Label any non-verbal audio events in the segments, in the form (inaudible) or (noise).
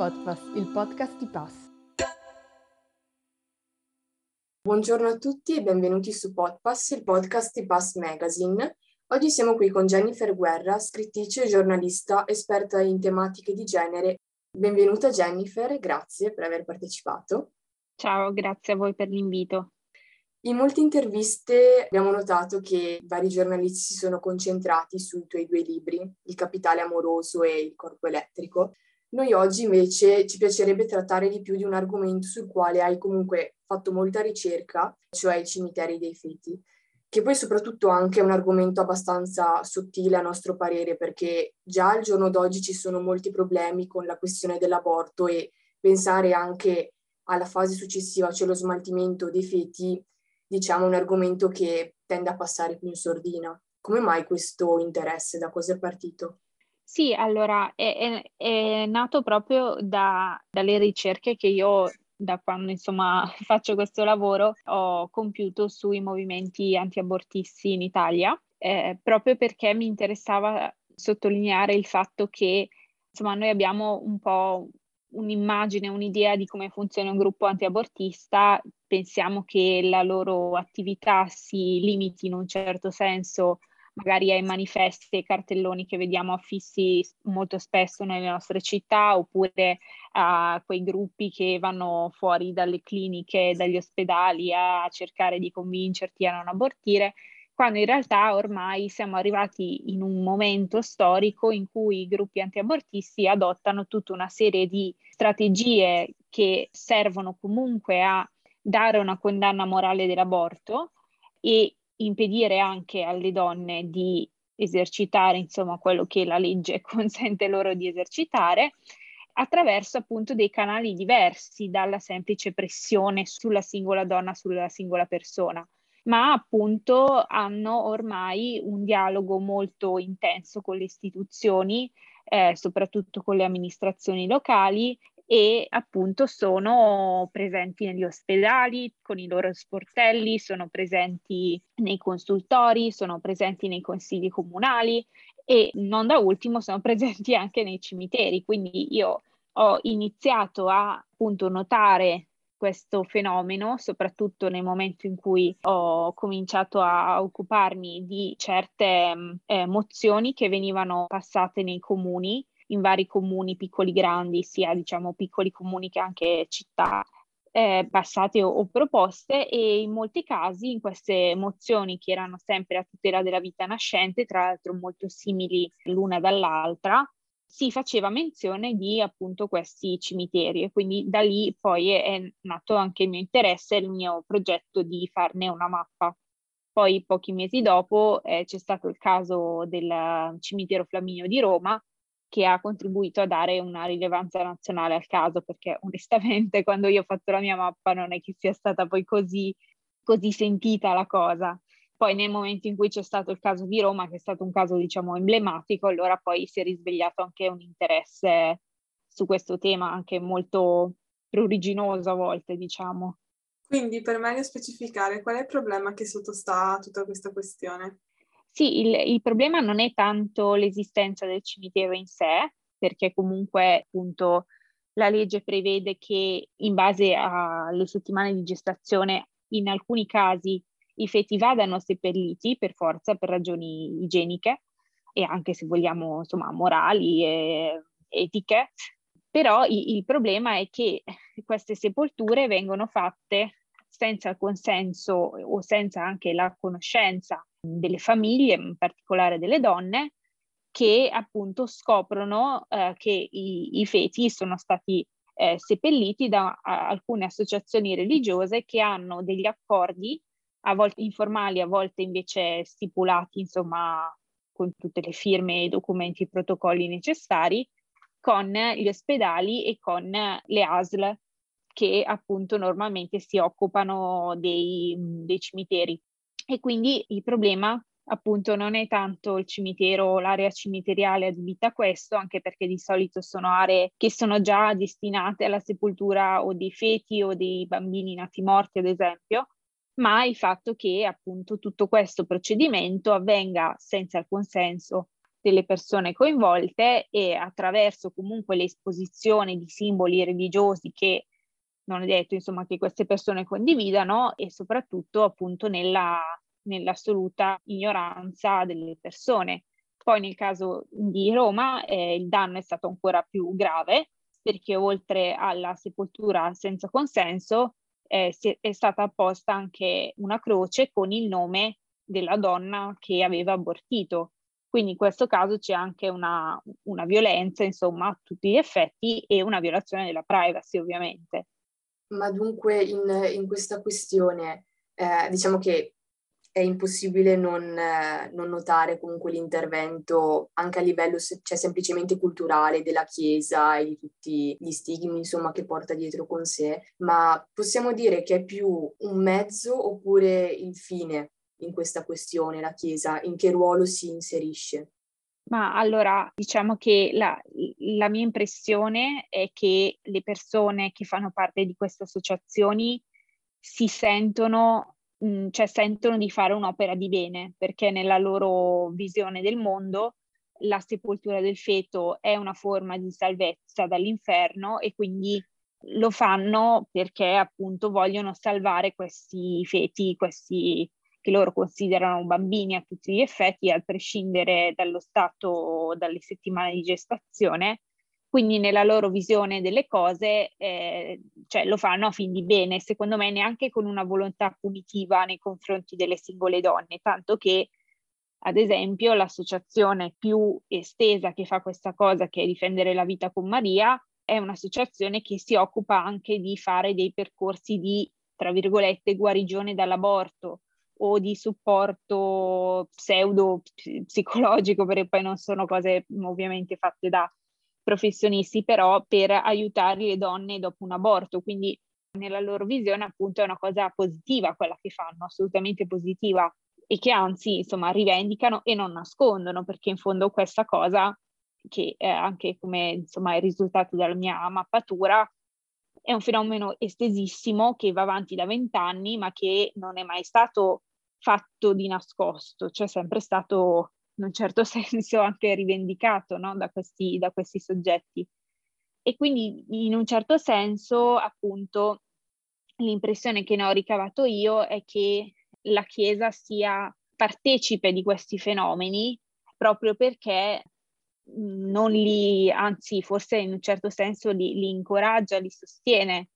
Podpass, il podcast di Pass. Buongiorno a tutti e benvenuti su Podpass, il podcast di Pass Magazine. Oggi siamo qui con Jennifer Guerra, scrittrice e giornalista esperta in tematiche di genere. Benvenuta Jennifer, grazie per aver partecipato. Ciao, grazie a voi per l'invito. In molte interviste abbiamo notato che vari giornalisti si sono concentrati sui tuoi due libri, Il capitale amoroso e Il corpo elettrico. Noi oggi invece ci piacerebbe trattare di più di un argomento sul quale hai comunque fatto molta ricerca, cioè i cimiteri dei feti, che poi soprattutto anche è un argomento abbastanza sottile a nostro parere, perché già al giorno d'oggi ci sono molti problemi con la questione dell'aborto e pensare anche alla fase successiva, cioè lo smaltimento dei feti, diciamo un argomento che tende a passare più in sordina. Come mai questo interesse? Da cosa è partito? Sì, allora è, è, è nato proprio da, dalle ricerche che io da quando insomma (laughs) faccio questo lavoro ho compiuto sui movimenti antiabortisti in Italia, eh, proprio perché mi interessava sottolineare il fatto che insomma noi abbiamo un po' un'immagine, un'idea di come funziona un gruppo antiabortista, pensiamo che la loro attività si limiti in un certo senso magari ai manifesti e cartelloni che vediamo affissi molto spesso nelle nostre città, oppure a quei gruppi che vanno fuori dalle cliniche, dagli ospedali a cercare di convincerti a non abortire, quando in realtà ormai siamo arrivati in un momento storico in cui i gruppi antiabortisti adottano tutta una serie di strategie che servono comunque a dare una condanna morale dell'aborto e impedire anche alle donne di esercitare insomma quello che la legge (laughs) consente loro di esercitare attraverso appunto dei canali diversi dalla semplice pressione sulla singola donna, sulla singola persona, ma appunto hanno ormai un dialogo molto intenso con le istituzioni, eh, soprattutto con le amministrazioni locali e appunto sono presenti negli ospedali con i loro sportelli, sono presenti nei consultori, sono presenti nei consigli comunali e non da ultimo sono (laughs) presenti anche nei cimiteri. Quindi io ho iniziato a appunto notare questo fenomeno, soprattutto nel momento in cui ho cominciato a occuparmi di certe eh, mozioni che venivano passate nei comuni in vari comuni piccoli grandi, sia diciamo piccoli comuni che anche città eh, passate o, o, proposte e in molti casi in queste mozioni che erano sempre a tutela della vita nascente, tra l'altro molto simili l'una dall'altra, si faceva menzione di appunto questi cimiteri e quindi da lì poi è, è nato anche il mio interesse e il mio progetto di farne una mappa. Poi pochi mesi dopo eh, c'è stato il caso del cimitero Flaminio di Roma che ha contribuito a dare una rilevanza nazionale al caso, perché onestamente (laughs) quando io ho fatto la mia mappa non è che sia stata poi così, così sentita la cosa. Poi nel momento in cui c'è stato il caso di Roma, che è stato un caso diciamo emblematico, allora poi si è risvegliato anche un interesse su questo tema, anche molto pruriginoso a volte, diciamo. Quindi per meglio specificare, qual è il problema che sottostà a tutta questa questione? Sì, il, il problema non è tanto l'esistenza del cimitero in sé, perché comunque appunto la legge prevede che in base alle settimane di gestazione in alcuni casi i feti vadano seppelliti per forza, per ragioni igieniche e anche se vogliamo insomma morali e etiche, però il, il problema è che queste sepolture vengono fatte senza il consenso o senza anche la conoscenza delle famiglie, in particolare delle donne, che appunto scoprono eh, che i, i, feti sono stati eh, seppelliti da a, alcune associazioni religiose che hanno degli accordi, a volte informali, a volte invece stipulati, insomma, con tutte le firme, i documenti i protocolli necessari, con gli ospedali e con le ASL che appunto normalmente si occupano dei, dei cimiteri. E quindi il problema appunto non è tanto il cimitero, l'area cimiteriale adibita a questo, anche perché di solito sono aree che sono già destinate alla sepoltura o dei feti o dei bambini nati morti, ad esempio, ma il fatto che appunto tutto questo procedimento avvenga senza il consenso delle persone coinvolte e attraverso comunque l'esposizione di simboli religiosi che non è detto insomma che queste persone condividano e soprattutto appunto nella, nell'assoluta ignoranza delle persone. Poi nel caso di Roma eh, il danno è stato ancora più grave perché oltre alla sepoltura senza consenso eh, è stata apposta anche una croce con il nome della donna che aveva abortito. Quindi in questo caso c'è anche una, una violenza, insomma, a tutti gli effetti e una violazione della privacy, ovviamente. Ma dunque in, in questa questione, eh, diciamo che è impossibile non, eh, non, notare comunque l'intervento anche a livello cioè, semplicemente culturale della Chiesa e di tutti gli stigmi insomma, che porta dietro con sé, ma possiamo dire che è più un mezzo oppure il fine in questa questione, la Chiesa, in che ruolo si inserisce? Ma allora diciamo che la, la, mia impressione è che le persone che fanno parte di queste associazioni si sentono, mh, mm, cioè sentono di fare un'opera di bene, perché nella loro visione del mondo la sepoltura del feto è una forma di salvezza dall'inferno e quindi lo fanno perché appunto vogliono salvare questi feti, questi che loro considerano bambini a tutti gli effetti, a prescindere dallo stato, dalle settimane di gestazione, quindi nella loro visione delle cose eh, cioè, lo fanno a fin di bene, secondo me neanche con una volontà punitiva nei confronti delle singole donne, tanto che ad esempio l'associazione più estesa che fa questa cosa, che è difendere la vita con Maria, è un'associazione che si occupa anche di fare dei percorsi di, tra virgolette, guarigione dall'aborto, o di supporto pseudo psicologico, perché poi non sono cose ovviamente fatte da professionisti, però per aiutare le donne dopo un aborto. Quindi nella loro visione appunto è una cosa positiva quella che fanno, assolutamente positiva e che anzi insomma rivendicano e non nascondono perché in fondo questa cosa che anche come insomma è risultato dalla mia mappatura è un fenomeno estesissimo che va avanti da vent'anni ma che non è mai stato fatto di nascosto, cioè sempre stato in un certo (laughs) senso anche rivendicato no? da, questi, da questi soggetti. E quindi in un certo senso appunto l'impressione che ne ho ricavato io è che la Chiesa sia partecipe di questi fenomeni proprio perché non li, anzi forse in un certo senso li, li incoraggia, li sostiene.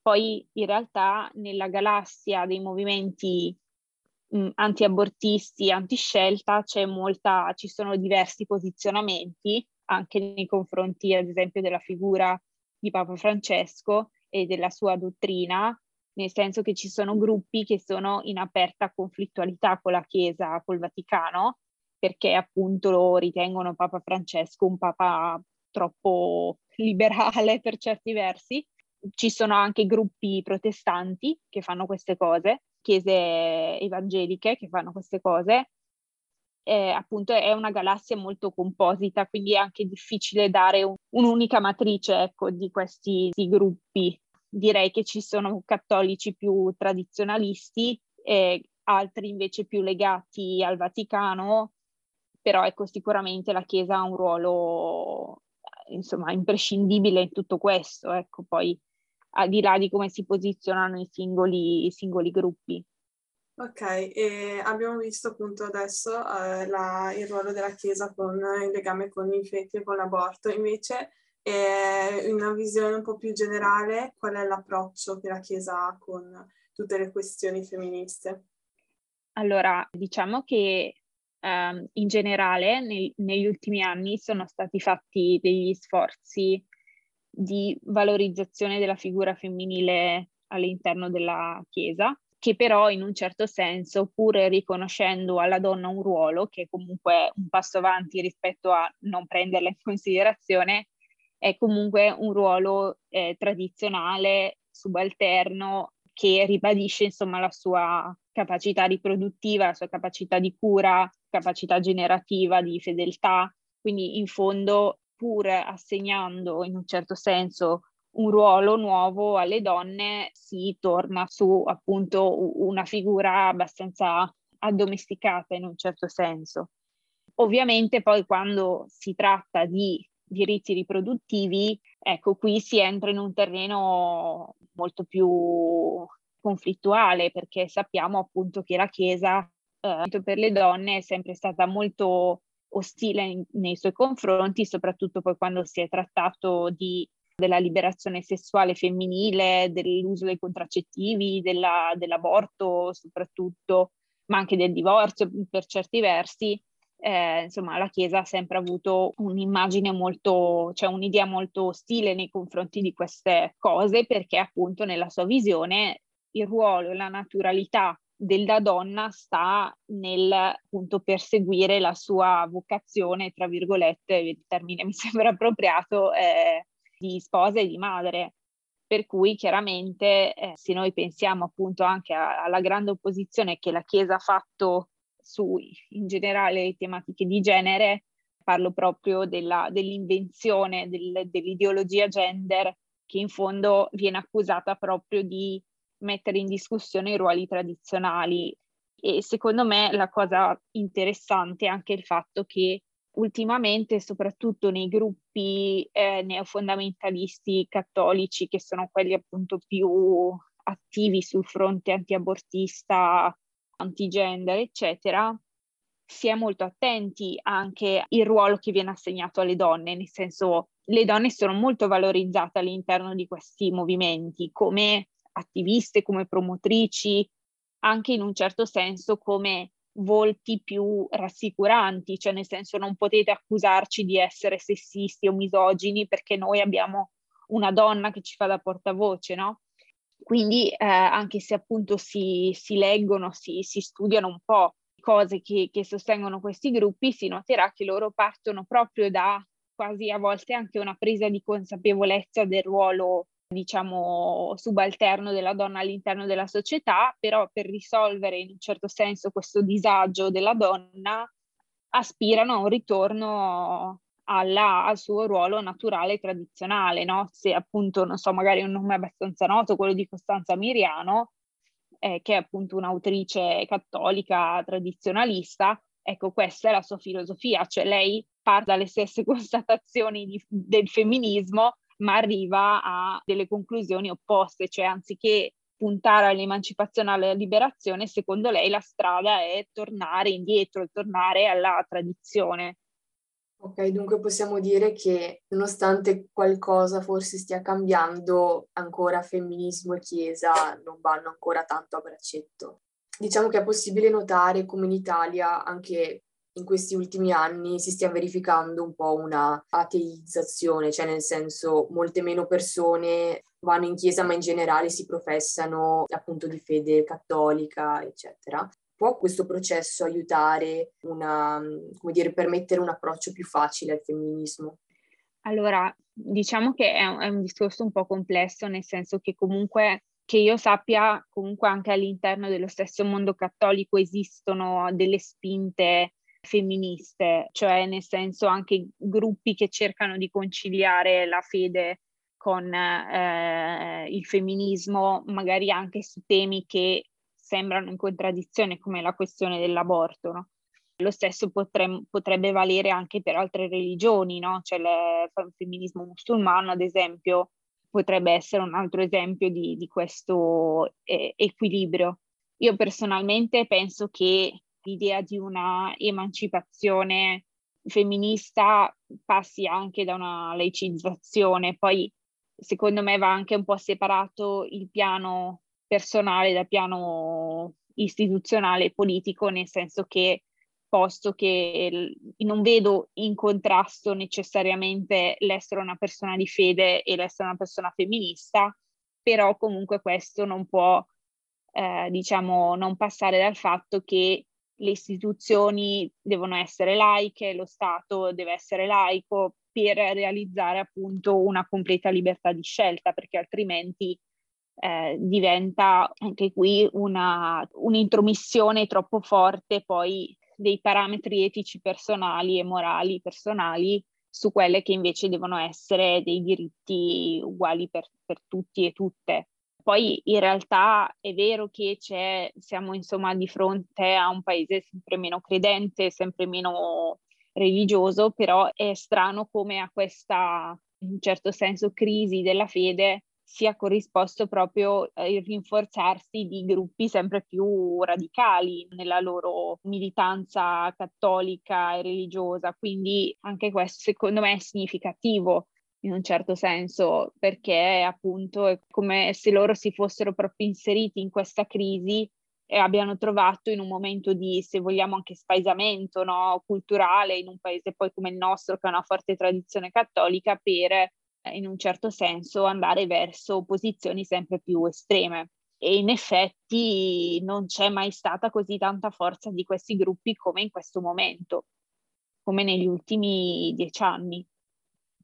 Poi in realtà nella galassia dei movimenti anti-abortisti, anti-scelta, molta, ci sono diversi posizionamenti anche nei confronti, ad esempio, della figura di Papa Francesco e della sua dottrina, nel senso che ci sono gruppi che sono in aperta conflittualità con la Chiesa, col Vaticano, perché appunto ritengono Papa Francesco un papa troppo liberale per certi versi. Ci sono anche gruppi protestanti che fanno queste cose chiese evangeliche che fanno queste cose, eh, appunto è una galassia molto composita, quindi è anche difficile dare un, un'unica matrice ecco, di questi gruppi. Direi che ci sono cattolici più tradizionalisti e altri invece più legati al Vaticano, però ecco sicuramente la Chiesa ha un ruolo insomma imprescindibile in tutto questo, ecco poi al di là di come si posizionano i singoli, i singoli gruppi. Ok, abbiamo visto appunto adesso eh, la, il ruolo della Chiesa con il legame con i feti e con l'aborto, invece eh, in una visione un po' più generale qual è l'approccio che la Chiesa ha con tutte le questioni femministe? Allora, diciamo che um, in generale nel, negli ultimi anni sono stati fatti degli sforzi di valorizzazione della figura femminile all'interno della Chiesa, che però in un certo senso, pur riconoscendo alla donna un ruolo, che è comunque un passo avanti rispetto a non prenderla in considerazione, è comunque un ruolo eh, tradizionale, subalterno, che ribadisce insomma la sua capacità riproduttiva, la sua capacità di cura, capacità generativa, di fedeltà. Quindi in fondo pur assegnando in un certo senso un ruolo nuovo alle donne, si torna su appunto una figura abbastanza addomesticata in un certo senso. Ovviamente poi quando si tratta di diritti riproduttivi, ecco, qui si entra in un terreno molto più conflittuale perché sappiamo appunto che la Chiesa eh, per le donne è sempre stata molto ostile nei suoi confronti, soprattutto poi quando si è trattato di, della liberazione sessuale femminile, dell'uso dei contraccettivi, della, dell'aborto soprattutto, ma anche del divorzio per certi versi eh, insomma, la Chiesa ha sempre avuto un'immagine molto, cioè un'idea molto ostile nei confronti di queste cose, perché appunto nella sua visione il ruolo e la naturalità della donna sta nel appunto perseguire la sua vocazione, tra virgolette, il termine (laughs) mi sembra appropriato, eh, di sposa e di madre. Per cui chiaramente eh, se noi pensiamo appunto anche a, alla grande opposizione che la Chiesa ha fatto su in generale le tematiche di genere, parlo proprio della, dell'invenzione del, dell'ideologia gender che in fondo viene accusata proprio di mettere in discussione i ruoli tradizionali. E secondo me la cosa interessante è anche il fatto che ultimamente, soprattutto nei gruppi eh, neofondamentalisti cattolici, che sono quelli appunto più attivi sul fronte antiabortista antigender, eccetera, si è molto attenti anche al ruolo che viene assegnato alle donne, nel senso le donne sono molto valorizzate all'interno di questi movimenti come attiviste, come promotrici, anche in un certo senso come volti più rassicuranti, cioè nel senso non potete accusarci di essere sessisti o misogini perché noi abbiamo una donna che ci fa da portavoce, no? Quindi eh, anche se appunto si, si leggono, si, si, studiano un po' cose che, che sostengono questi gruppi, si noterà che loro partono proprio da quasi a volte anche una presa di consapevolezza del ruolo diciamo subalterno della donna all'interno della società, però per risolvere in un certo senso questo disagio della donna aspirano a un ritorno alla, al suo ruolo naturale e tradizionale, no? Se appunto, non so, magari un nome abbastanza noto, quello di Costanza Miriano, eh, che è appunto un'autrice cattolica tradizionalista, ecco, questa è la sua filosofia, cioè lei parte dalle stesse (laughs) constatazioni di, del femminismo, ma arriva a delle conclusioni opposte, cioè anziché puntare all'emancipazione, alla liberazione, secondo lei la strada è tornare indietro, tornare alla tradizione. Ok, dunque possiamo dire che nonostante qualcosa forse stia cambiando, ancora femminismo e chiesa non vanno ancora tanto a braccetto. Diciamo che è possibile notare come in Italia anche in questi ultimi anni si stia verificando un po' una ateizzazione, cioè nel senso molte meno persone vanno in chiesa ma in generale si professano appunto di fede cattolica, eccetera può questo processo aiutare una, come dire, permettere un approccio più facile al femminismo? Allora, diciamo che è un, è un discorso un po' complesso, nel senso che comunque che io sappia, comunque anche all'interno dello stesso mondo cattolico esistono delle spinte femministe, cioè nel senso anche gruppi che cercano di conciliare la fede con eh, il femminismo, magari anche su temi che sembrano in contraddizione come la questione dell'aborto. No? Lo stesso potre, potrebbe valere anche per altre religioni, no? cioè il femminismo musulmano, ad esempio, potrebbe essere un altro esempio di, di questo eh, equilibrio. Io personalmente penso che l'idea di una emancipazione femminista passi anche da una laicizzazione, poi secondo me va anche un po' separato il piano personale dal piano istituzionale e politico, nel senso che posto che non vedo in contrasto necessariamente l'essere una persona di fede e l'essere una persona femminista, però comunque questo non può, eh, diciamo, non passare dal fatto che le istituzioni devono essere laiche, lo Stato deve essere laico per realizzare appunto una completa libertà di scelta, perché altrimenti eh, diventa anche qui una, un'intromissione troppo forte poi dei parametri etici personali e morali personali su quelle che invece devono essere dei diritti uguali per, per tutti e tutte. Poi in realtà è vero che siamo insomma di fronte a un paese sempre meno credente, sempre meno religioso, però è strano come a questa, in un certo senso, crisi della fede sia corrisposto proprio il rinforzarsi di gruppi sempre più radicali nella loro militanza cattolica e religiosa. Quindi anche questo secondo me è significativo in un certo senso, perché appunto è come se loro si fossero proprio inseriti in questa crisi e abbiano trovato in un momento di, se vogliamo, anche spaesamento no? culturale in un paese poi come il nostro che ha una forte tradizione cattolica per in un certo senso andare verso posizioni sempre più estreme. E in effetti non c'è mai stata così tanta forza di questi gruppi come in questo momento, come negli ultimi dieci anni.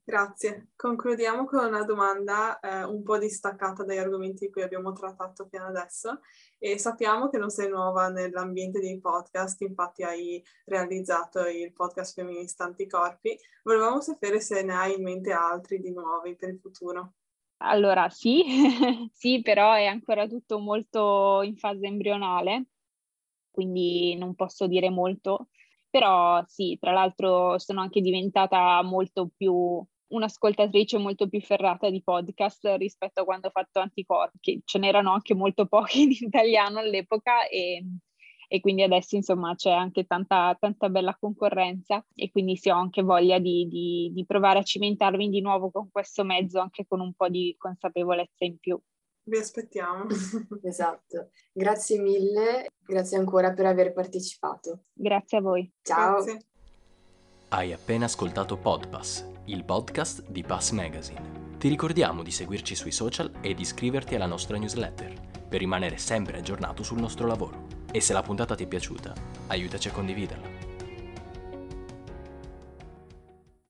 Grazie. Concludiamo con una domanda eh, un po' distaccata dagli argomenti di cui abbiamo trattato fino adesso e sappiamo che non sei nuova nell'ambiente dei podcast, infatti hai realizzato il podcast femminista Anticorpi. Volevamo sapere se ne hai in mente altri di nuovi per il futuro. Allora sì, (laughs) sì, però è ancora tutto molto in fase embrionale, quindi non posso dire molto. Però sì, tra l'altro sono anche diventata molto più un'ascoltatrice molto più ferrata di podcast rispetto a quando ho fatto Anticorpi, che ce n'erano anche molto pochi (laughs) in italiano all'epoca e, e quindi adesso insomma c'è anche tanta, tanta, bella concorrenza e quindi sì ho anche voglia di, di, di provare a cimentarmi di nuovo con questo mezzo anche con un po' di consapevolezza in più. Vi aspettiamo. (laughs) esatto. Grazie mille, grazie ancora per aver partecipato. Grazie a voi. Ciao. Grazie. Hai appena ascoltato Podpass, il podcast di Pass Magazine. Ti ricordiamo di seguirci sui social e di iscriverti alla nostra newsletter per rimanere sempre aggiornato sul nostro lavoro. E se la puntata ti è piaciuta, aiutaci a condividerla.